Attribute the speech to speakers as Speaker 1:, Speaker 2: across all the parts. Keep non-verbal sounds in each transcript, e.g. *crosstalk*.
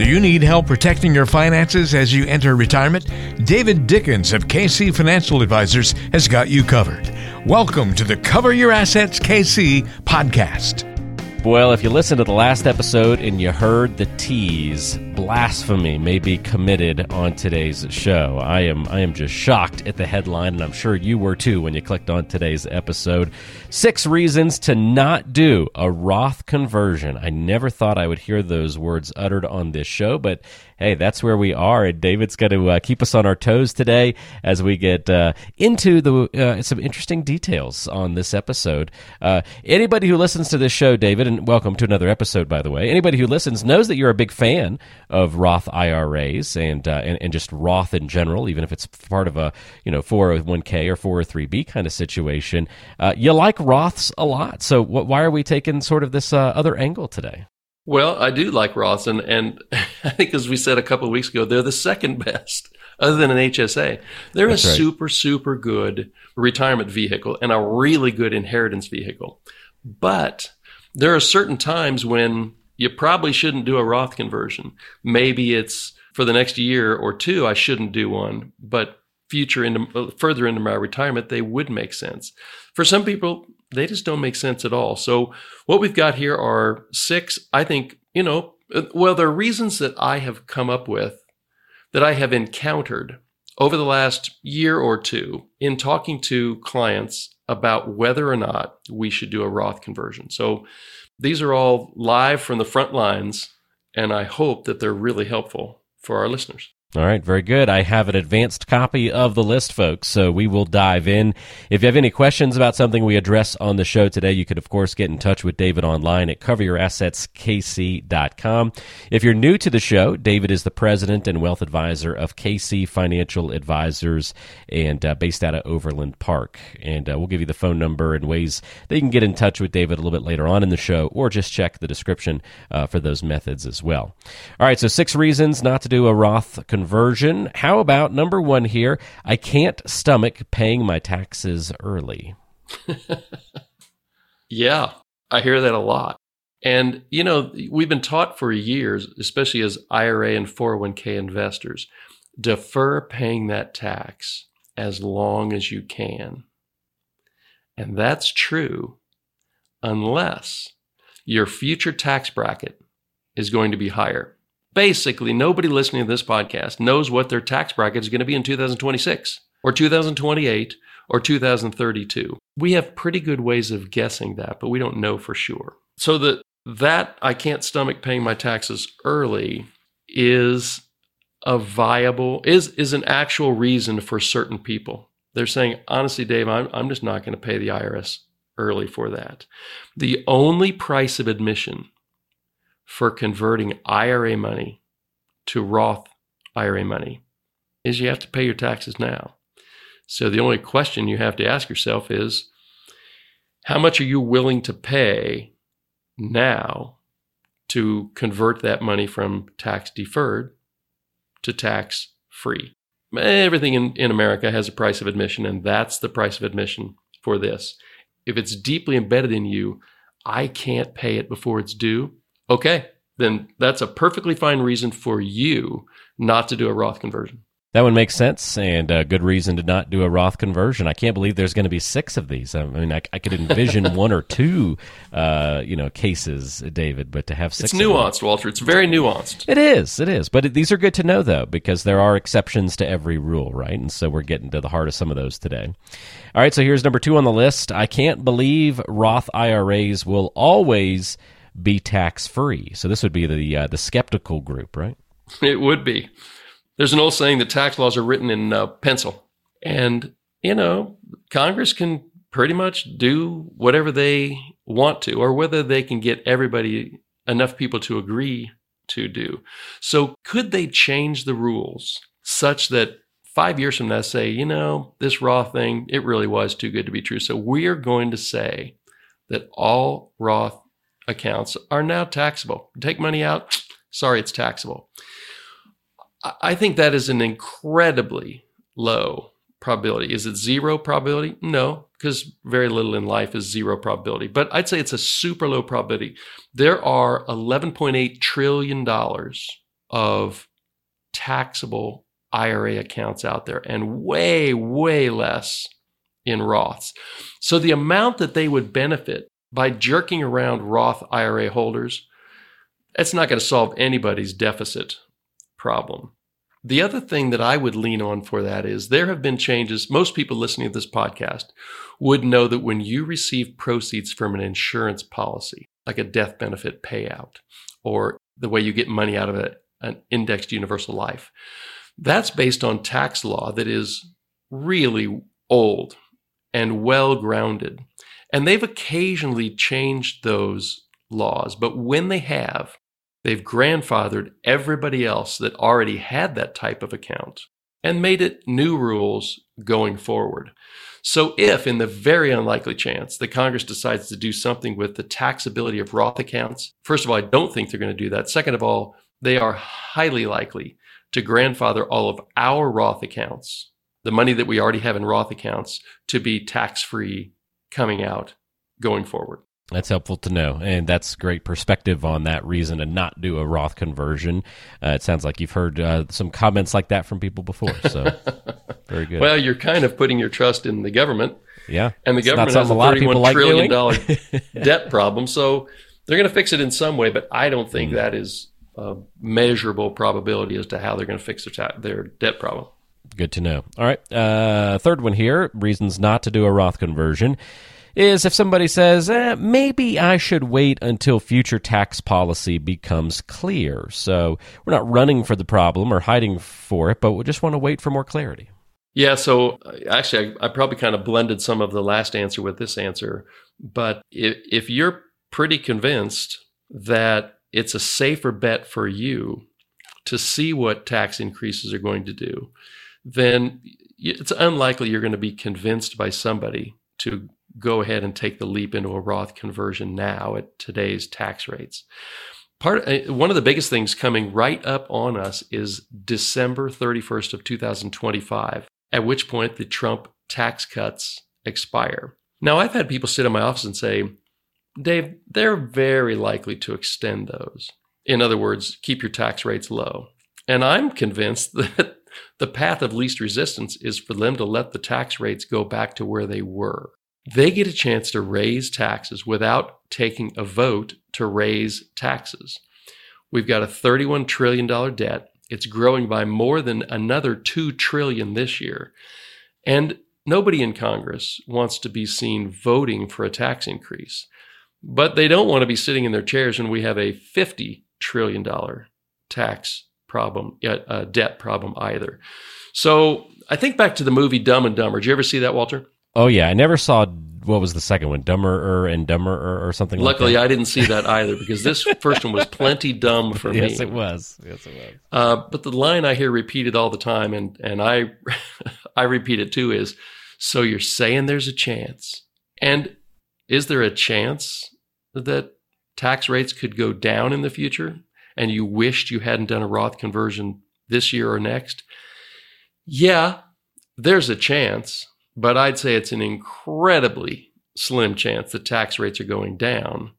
Speaker 1: Do you need help protecting your finances as you enter retirement? David Dickens of KC Financial Advisors has got you covered. Welcome to the Cover Your Assets KC podcast.
Speaker 2: Well, if you listened to the last episode and you heard the tease, blasphemy may be committed on today's show. I am I am just shocked at the headline, and I'm sure you were too when you clicked on today's episode. Six reasons to not do a Roth conversion. I never thought I would hear those words uttered on this show, but hey, that's where we are. And David's going to uh, keep us on our toes today as we get uh, into the uh, some interesting details on this episode. Uh, anybody who listens to this show, David, and welcome to another episode, by the way. Anybody who listens knows that you're a big fan of Roth IRAs and uh, and, and just Roth in general, even if it's part of a you know 401k or 403b kind of situation. Uh, you like Roths a lot, so wh- why are we taking sort of this other angle today?
Speaker 3: Well, I do like Roths, and, and *laughs* I think as we said a couple of weeks ago, they're the second best, other than an HSA. They're That's a right. super, super good retirement vehicle and a really good inheritance vehicle. But there are certain times when you probably shouldn't do a Roth conversion. Maybe it's for the next year or two, I shouldn't do one, but future into further into my retirement, they would make sense. For some people, they just don't make sense at all. So what we've got here are six, I think, you know, well, there are reasons that I have come up with that I have encountered over the last year or two in talking to clients about whether or not we should do a Roth conversion. So these are all live from the front lines, and I hope that they're really helpful for our listeners.
Speaker 2: All right, very good. I have an advanced copy of the list, folks, so we will dive in. If you have any questions about something we address on the show today, you could, of course, get in touch with David online at coveryourassetskc.com. If you're new to the show, David is the president and wealth advisor of KC Financial Advisors and uh, based out of Overland Park. And uh, we'll give you the phone number and ways that you can get in touch with David a little bit later on in the show, or just check the description uh, for those methods as well. All right, so six reasons not to do a Roth conversion. How about number one here? I can't stomach paying my taxes early. *laughs*
Speaker 3: yeah, I hear that a lot. And, you know, we've been taught for years, especially as IRA and 401k investors, defer paying that tax as long as you can. And that's true unless your future tax bracket is going to be higher basically nobody listening to this podcast knows what their tax bracket is going to be in 2026 or 2028 or 2032. We have pretty good ways of guessing that, but we don't know for sure. So that that I can't stomach paying my taxes early is a viable is is an actual reason for certain people. They're saying, honestly, Dave, I'm I'm just not going to pay the IRS early for that. The only price of admission for converting IRA money to Roth IRA money is you have to pay your taxes now. So the only question you have to ask yourself is how much are you willing to pay now to convert that money from tax deferred to tax free? Everything in, in America has a price of admission, and that's the price of admission for this. If it's deeply embedded in you, I can't pay it before it's due okay, then that's a perfectly fine reason for you not to do a Roth conversion.
Speaker 2: That one makes sense, and a good reason to not do a Roth conversion. I can't believe there's going to be six of these. I mean, I, I could envision *laughs* one or two, uh, you know, cases, David, but to have six.
Speaker 3: It's nuanced, Walter. It's very nuanced.
Speaker 2: It is. It is. But it, these are good to know, though, because there are exceptions to every rule, right? And so we're getting to the heart of some of those today. All right. So here's number two on the list. I can't believe Roth IRAs will always be tax free. So this would be the uh, the skeptical group, right?
Speaker 3: It would be. There's an old saying that tax laws are written in uh, pencil, and you know Congress can pretty much do whatever they want to, or whether they can get everybody enough people to agree to do. So could they change the rules such that five years from now say, you know, this Roth thing, it really was too good to be true. So we're going to say that all Roth accounts are now taxable. Take money out, sorry, it's taxable. I think that is an incredibly low probability. Is it zero probability? No, because very little in life is zero probability. But I'd say it's a super low probability. There are $11.8 trillion of taxable IRA accounts out there and way, way less in Roths. So the amount that they would benefit by jerking around Roth IRA holders, that's not going to solve anybody's deficit problem. The other thing that I would lean on for that is there have been changes. Most people listening to this podcast would know that when you receive proceeds from an insurance policy, like a death benefit payout, or the way you get money out of a, an indexed universal life, that's based on tax law that is really old and well grounded. And they've occasionally changed those laws, but when they have, they've grandfathered everybody else that already had that type of account and made it new rules going forward. So, if in the very unlikely chance that Congress decides to do something with the taxability of Roth accounts, first of all, I don't think they're going to do that. Second of all, they are highly likely to grandfather all of our Roth accounts, the money that we already have in Roth accounts, to be tax free coming out going forward.
Speaker 2: That's helpful to know, and that's great perspective on that reason to not do a Roth conversion. Uh, it sounds like you've heard uh, some comments like that from people before, so *laughs* very good.
Speaker 3: Well, you're kind of putting your trust in the government,
Speaker 2: yeah,
Speaker 3: and the
Speaker 2: It's
Speaker 3: government has a
Speaker 2: of
Speaker 3: thirty-one
Speaker 2: people like
Speaker 3: trillion dollar *laughs* debt problem, so they're going to fix it in some way. But I don't think that is a measurable probability as to how they're going to fix their ta- their debt problem.
Speaker 2: Good to know. All right. Uh, third one here reasons not to do a Roth conversion is if somebody says, eh, maybe I should wait until future tax policy becomes clear. So we're not running for the problem or hiding for it, but we just want to wait for more clarity.
Speaker 3: Yeah, so uh, actually, I, I probably kind of blended some of the last answer with this answer. But if, if you're pretty convinced that it's a safer bet for you to see what tax increases are going to do, then it's unlikely you're going to be convinced by somebody to go ahead and take the leap into a Roth conversion now at today's tax rates. Part uh, one of the biggest things coming right up on us is December 31st of 2025, at which point the Trump tax cuts expire. Now, I've had people sit in my office and say, Dave, they're very likely to extend those. In other words, keep your tax rates low. And I'm convinced *laughs* that the path of least resistance is for them to let the tax rates go back to where they were. They get a chance to raise taxes without taking a vote to raise taxes. We've got a $31 trillion debt. It's growing by more than another 2 trillion this year. And nobody in Congress wants to be seen voting for a tax increase. But they don't want to be sitting in their chairs when we have a $50 trillion tax problem, uh, debt problem either. So I think back to the movie Dumb and Dumber. Did you ever see that, Walter?
Speaker 2: Oh, yeah. I never saw what was the second one, Dumber and Dumber or something
Speaker 3: Luckily,
Speaker 2: like
Speaker 3: I didn't see that either because this first one was plenty dumb for
Speaker 2: that. *laughs*
Speaker 3: me.
Speaker 2: Yes, it was. Yes, it was.
Speaker 3: Uh, but the line I hear repeated all the time, and and I *laughs* I repeat it too, is so you're saying there's a chance, and is there a chance that tax rates could go down in the future, and you wished you hadn't done a Roth conversion this year or next? Yeah, there's a chance, but I'd say it's an incredibly slim chance the tax rates are going down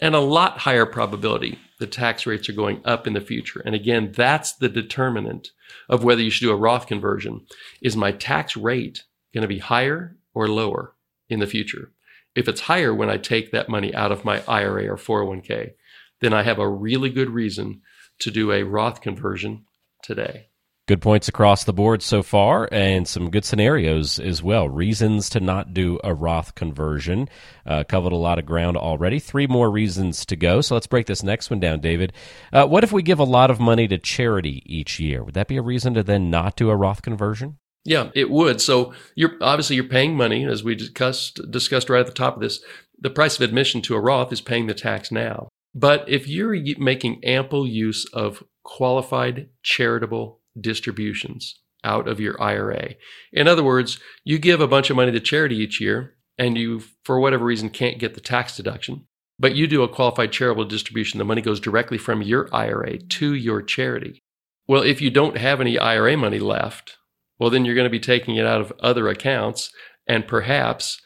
Speaker 3: and a lot higher probability the tax rates are going up in the future. And again, that's the determinant of whether you should do a Roth conversion. Is my tax rate going to be higher or lower in the future? If it's higher when I take that money out of my IRA or 401k, then I have a really good reason to do a Roth conversion today.
Speaker 2: Good points across the board so far, and some good scenarios as well. Reasons to not do a Roth conversion. Uh, covered a lot of ground already. Three more reasons to go. So let's break this next one down, David. Uh, what if we give a lot of money to charity each year? Would that be a reason to then not do a Roth conversion?
Speaker 3: Yeah, it would. So you're obviously you're paying money, as we discussed discussed right at the top of this. The price of admission to a Roth is paying the tax now. But if you're making ample use of qualified charitable distributions out of your IRA, in other words, you give a bunch of money to charity each year, and you, for whatever reason, can't get the tax deduction, but you do a qualified charitable distribution, the money goes directly from your IRA to your charity. Well, if you don't have any IRA money left, well, then you're going to be taking it out of other accounts and perhaps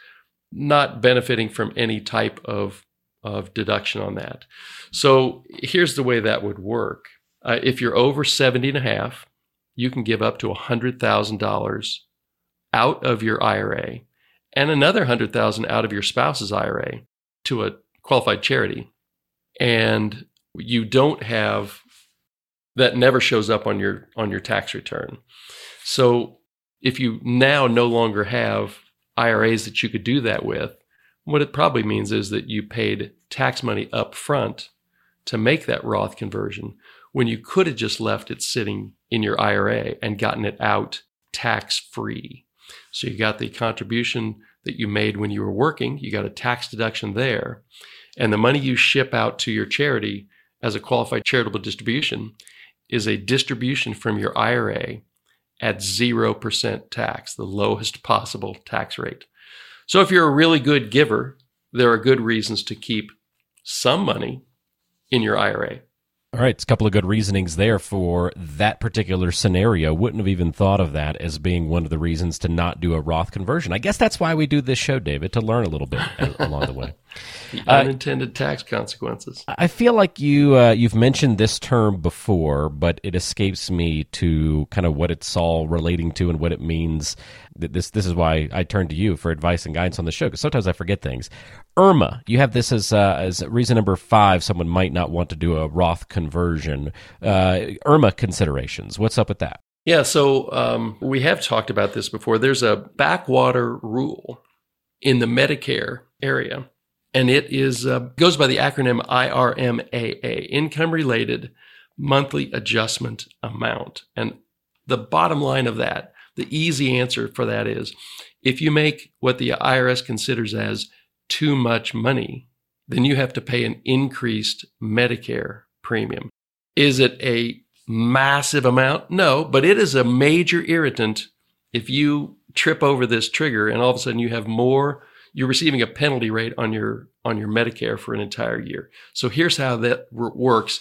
Speaker 3: not benefiting from any type of, of deduction on that. So here's the way that would work. Uh, if you're over 70 and a half, you can give up to $100,000 out of your IRA and another 100,000 out of your spouse's IRA to a qualified charity. And you don't have that never shows up on your on your tax return. So if you now no longer have IRAs that you could do that with, what it probably means is that you paid tax money up front to make that Roth conversion when you could have just left it sitting in your IRA and gotten it out tax free. So you got the contribution that you made when you were working, you got a tax deduction there. And the money you ship out to your charity as a qualified charitable distribution is a distribution from your IRA at 0% tax, the lowest possible tax rate. So if you're a really good giver, there are good reasons to keep some money in your IRA.
Speaker 2: All right, it's a couple of good reasonings there for that particular scenario. Wouldn't have even thought of that as being one of the reasons to not do a Roth conversion. I guess that's why we do this show, David, to learn a little bit *laughs* along the way.
Speaker 3: The unintended uh, tax consequences.
Speaker 2: I feel like you uh, you've mentioned this term before, but it escapes me to kind of what it's all relating to and what it means. This this is why I turn to you for advice and guidance on the show because sometimes I forget things. IRMAA, you have this as uh, as reason number five. Someone might not want to do a Roth conversion. Uh, IRMAA considerations. What's up with that?
Speaker 3: Yeah, so um, we have talked about this before. There's a backwater rule in the Medicare area, and it is uh, goes by the acronym IRMAA, Income Related Monthly Adjustment Amount. And the bottom line of that, the easy answer for that is, if you make what the IRS considers as too much money, then you have to pay an increased Medicare premium. Is it a massive amount? No, but it is a major irritant if you trip over this trigger and all of a sudden you have more you're receiving a penalty rate on your on your Medicare for an entire year. So here's how that works.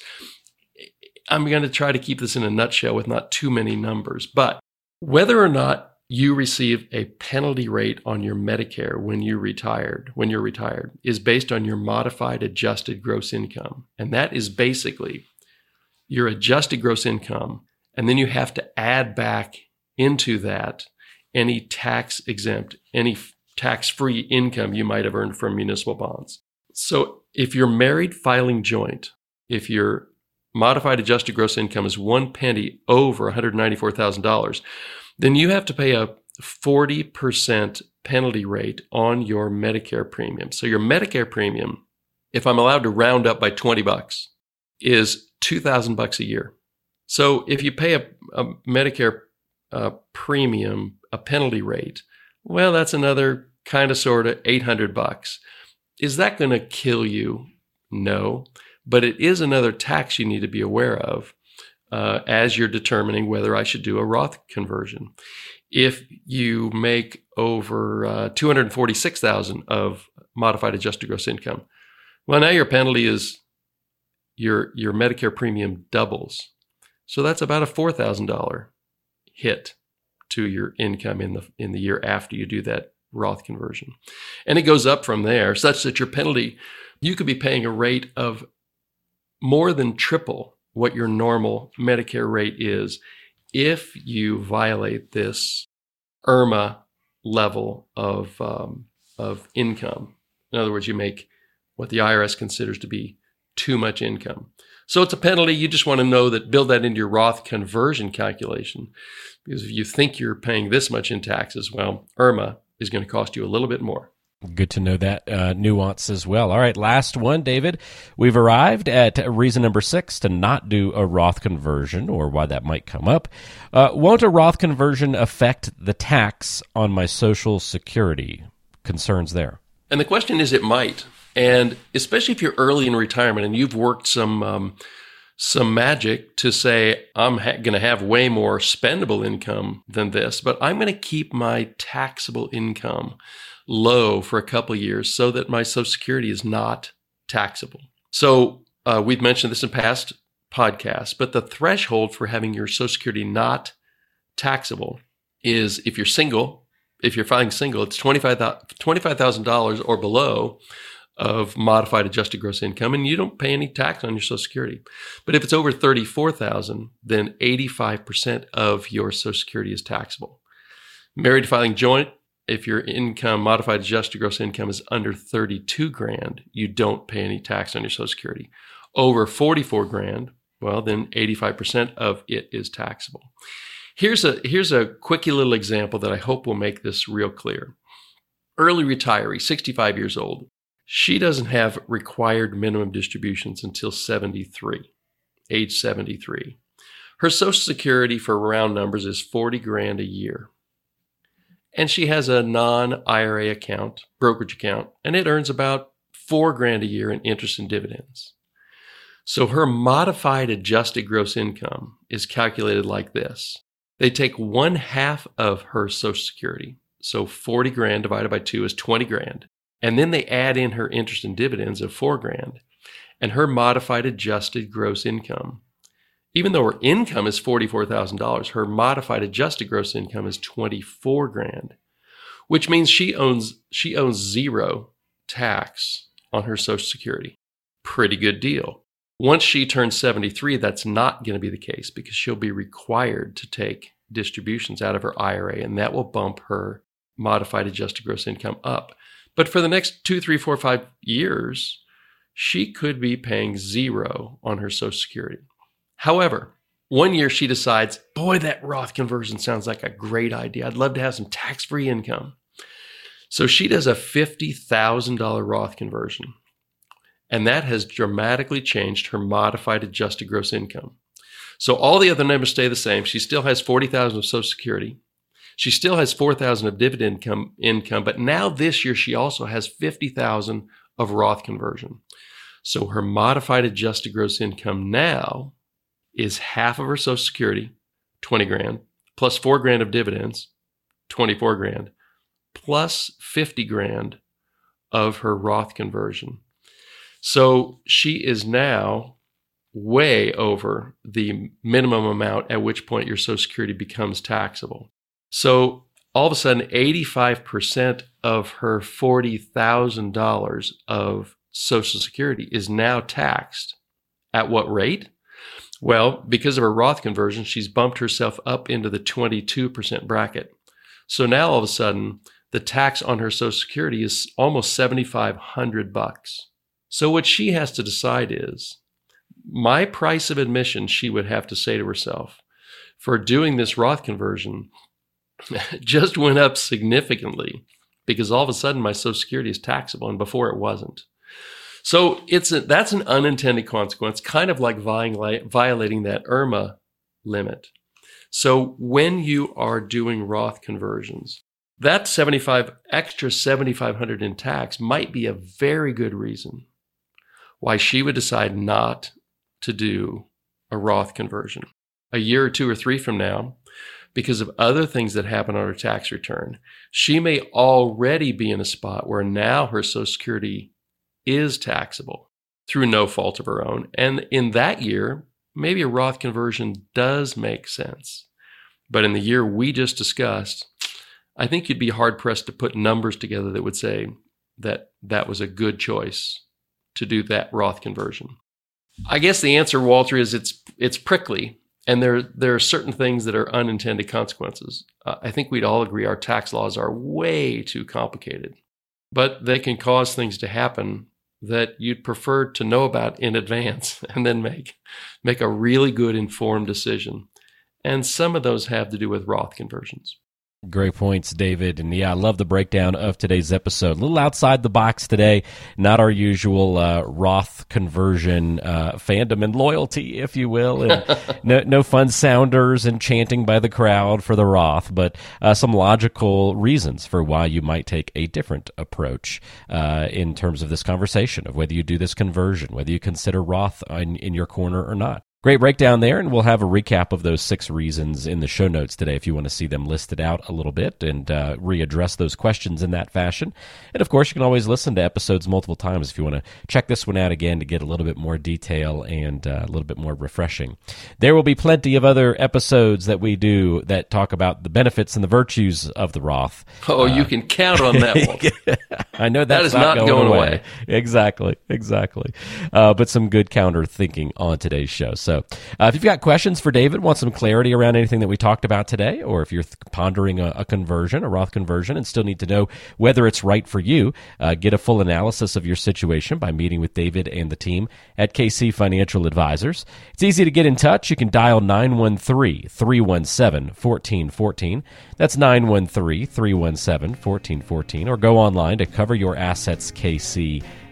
Speaker 3: I'm going to try to keep this in a nutshell with not too many numbers, but whether or not you receive a penalty rate on your Medicare when you retired, when you're retired, is based on your modified adjusted gross income. And that is basically your adjusted gross income. And then you have to add back into that any tax exempt, any tax free income you might have earned from municipal bonds. So if you're married filing joint, if your modified adjusted gross income is one penny over $194,000, then you have to pay a 40% penalty rate on your Medicare premium. So your Medicare premium, if I'm allowed to round up by 20 bucks, is 2000 bucks a year. So if you pay a, a Medicare uh, premium, a penalty rate, well, that's another kind of sort of 800 bucks. Is that going to kill you? No, but it is another tax you need to be aware of uh, as you're determining whether I should do a Roth conversion. If you make over uh, 246,000 of modified adjusted gross income, well, now your penalty is your your Medicare premium doubles. So that's about a four thousand dollar hit to your income in the in the year after you do that Roth conversion. And it goes up from there such that your penalty you could be paying a rate of more than triple what your normal Medicare rate is if you violate this IRMAA level of um, of income. In other words, you make what the IRS considers to be too much income. So it's a penalty. You just want to know that, build that into your Roth conversion calculation. Because if you think you're paying this much in taxes, well, IRMAA is going to cost you a little bit more.
Speaker 2: Good to know that uh, nuance as well. All right, last one, David. We've arrived at reason number six to not do a Roth conversion, or why that might come up. Uh, won't a Roth conversion affect the tax on my Social Security? Concerns there.
Speaker 3: And the question is, it might. And especially if you're early in retirement and you've worked some um, some magic to say I'm ha- going to have way more spendable income than this, but I'm going to keep my taxable income low for a couple years so that my Social Security is not taxable. So uh, we've mentioned this in past podcasts, but the threshold for having your Social Security not taxable is if you're single, if you're filing single, it's $25,000 $25, or below of modified adjusted gross income and you don't pay any tax on your social security. But if it's over 34,000, then 85% of your social security is taxable. Married filing joint, if your income modified adjusted gross income is under 32 grand, you don't pay any tax on your social security. Over 44 grand, well then 85% of it is taxable. Here's a here's a quickie little example that I hope will make this real clear. Early retiree, 65 years old, she doesn't have required minimum distributions until 73, age 73. Her Social Security for round numbers is 40 grand a year. And she has a non IRA account, brokerage account, and it earns about four grand a year in interest and dividends. So her modified adjusted gross income is calculated like this. They take one half of her Social Security. So 40 grand divided by two is 20 grand. And then they add in her interest and dividends of four grand and her modified adjusted gross income. Even though her income is $44,000, her modified adjusted gross income is 24 grand, which means she owns she owns zero tax on her social security. Pretty good deal. Once she turns 73, that's not going to be the case because she'll be required to take distributions out of her IRA and that will bump her modified adjusted gross income up. But for the next two, three, four, five years, she could be paying zero on her Social Security. However, one year she decides, boy, that Roth conversion sounds like a great idea. I'd love to have some tax free income. So she does a $50,000 Roth conversion. And that has dramatically changed her modified adjusted gross income. So all the other numbers stay the same. She still has 40,000 of Social Security. She still has 4,000 of dividend income, income, but now this year she also has 50,000 of Roth conversion. So her modified adjusted gross income now is half of her Social Security, 20 grand, plus 4 grand of dividends, 24 grand, plus 50 grand of her Roth conversion. So she is now way over the minimum amount at which point your Social Security becomes taxable. So all of a sudden, 85% of her $40,000 of Social Security is now taxed. At what rate? Well, because of her Roth conversion, she's bumped herself up into the 22% bracket. So now all of a sudden, the tax on her Social Security is almost 7,500 bucks. So what she has to decide is my price of admission, she would have to say to herself, for doing this Roth conversion *laughs* just went up significantly because all of a sudden my Social Security is taxable, and before it wasn't. So it's a, that's an unintended consequence, kind of like violating that IRMAA limit. So when you are doing Roth conversions, that 75 extra 7500 in tax might be a very good reason why she would decide not to do a Roth conversion. A year or two or three from now, because of other things that happen on her tax return. She may already be in a spot where now her Social Security is taxable through no fault of her own. And in that year, maybe a Roth conversion does make sense. But in the year we just discussed, I think you'd be hard pressed to put numbers together that would say that that was a good choice to do that Roth conversion. I guess the answer, Walter, is it's it's prickly and there there are certain things that are unintended consequences. Uh, I think we'd all agree our tax laws are way too complicated, but they can cause things to happen that you'd prefer to know about in advance *laughs* and then make make a really good informed decision. And some of those have to do with Roth conversions.
Speaker 2: Great points, David. And yeah, I love the breakdown of today's episode. A little outside the box today, not our usual uh, Roth conversion uh, fandom and loyalty, if you will. And *laughs* no, no fun sounders and chanting by the crowd for the Roth, but uh, some logical reasons for why you might take a different approach uh, in terms of this conversation of whether you do this conversion, whether you consider Roth in, in your corner or not. Great breakdown there, and we'll have a recap of those six reasons in the show notes today if you want to see them listed out a little bit and uh, readdress those questions in that fashion. And of course, you can always listen to episodes multiple times if you want to check this one out again to get a little bit more detail and uh, a little bit more refreshing. There will be plenty of other episodes that we do that talk about the benefits and the virtues of the Roth.
Speaker 3: Oh, uh, you can count on that one. *laughs*
Speaker 2: I know that's
Speaker 3: that is
Speaker 2: not,
Speaker 3: not
Speaker 2: going,
Speaker 3: going
Speaker 2: away.
Speaker 3: away.
Speaker 2: Exactly, exactly. Uh, but some good counter thinking on today's show. So, uh, if you've got questions for David, want some clarity around anything that we talked about today, or if you're th- pondering a, a, conversion, a Roth conversion, and still need to know whether it's right for you, uh, get a full analysis of your situation by meeting with David and the team at KC Financial Advisors. It's easy to get in touch. You can dial 913 317 1414. That's 913 317 1414, or go online to coveryourassetskc.com.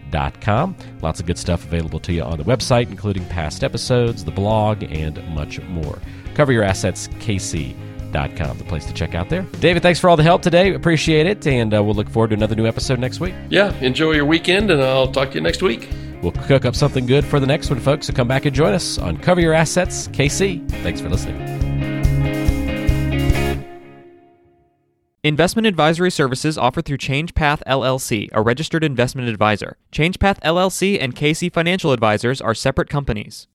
Speaker 2: Lots of good stuff available to you on the website, including past episodes, the blog, and much more. CoverYourAssetsKC.com, the place to check out there. David, thanks for all the help today. Appreciate it, and uh, we'll look forward to another new episode next week.
Speaker 3: Yeah, enjoy your weekend, and I'll talk to you next week.
Speaker 2: We'll cook up something good for the next one, folks. So come back and join us on Cover Your Assets KC. Thanks for listening.
Speaker 4: Investment advisory services offered through ChangePath LLC, a registered investment advisor. ChangePath LLC and KC Financial Advisors are separate companies.